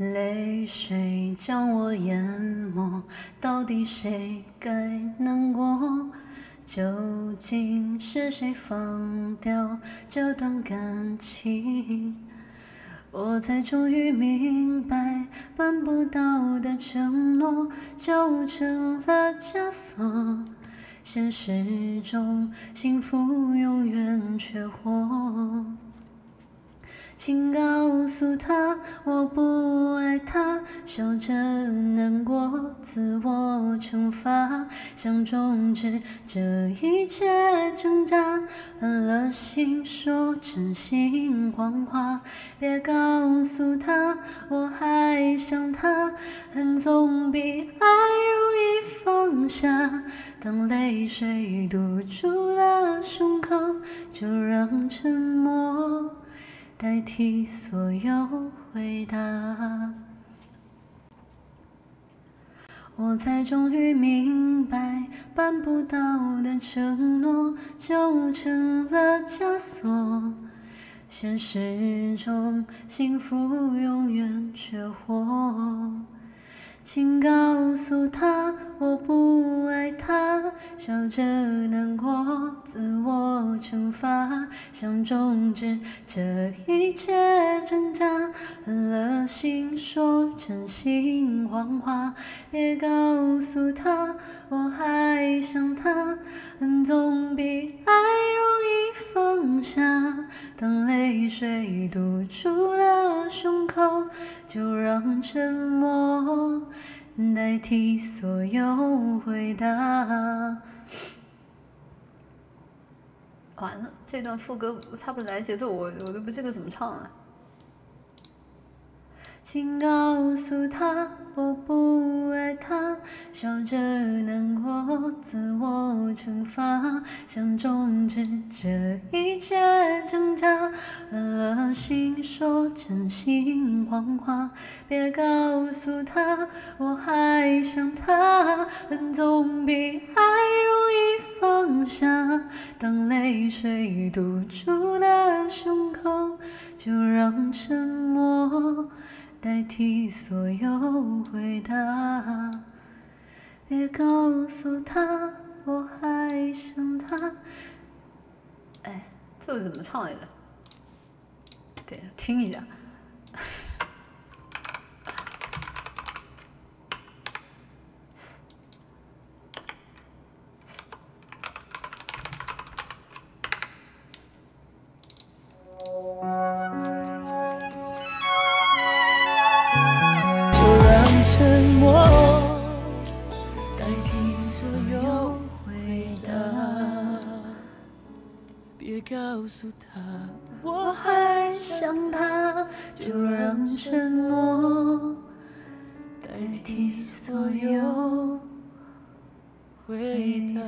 泪水将我淹没，到底谁该难过？究竟是谁放掉这段感情？我才终于明白，办不到的承诺就成了枷锁。现实中，幸福永远缺货。请告诉他，我不爱他，笑着难过，自我惩罚，想终止这一切挣扎，狠了心说真心谎话。别告诉他，我还想他，恨总比爱容易放下。当泪水堵住了胸口，就让沉默。代替所有回答，我才终于明白，办不到的承诺就成了枷锁。现实中，幸福永远缺货。请告诉他，我不爱他，笑着难过，自惩罚，想终止这一切挣扎，狠了心说真心谎话。别告诉他，我还想他，恨总比爱容易放下。当泪水堵住了胸口，就让沉默。代替所有回答。完了，这段副歌我差不来节奏，我我都不记得怎么唱了。请告诉他，我不爱他，笑着难过，自我惩罚，想终止这一切挣扎，狠了心说真心谎话。别告诉他，我还想他，恨总比爱下。当泪水堵住了胸口，就让沉默。代替所有回答，别告诉他我还想他。哎，这个怎么唱来着？对，听一下。沉默代替所有回答，别告诉他我还想他，就让沉默代替所有回答。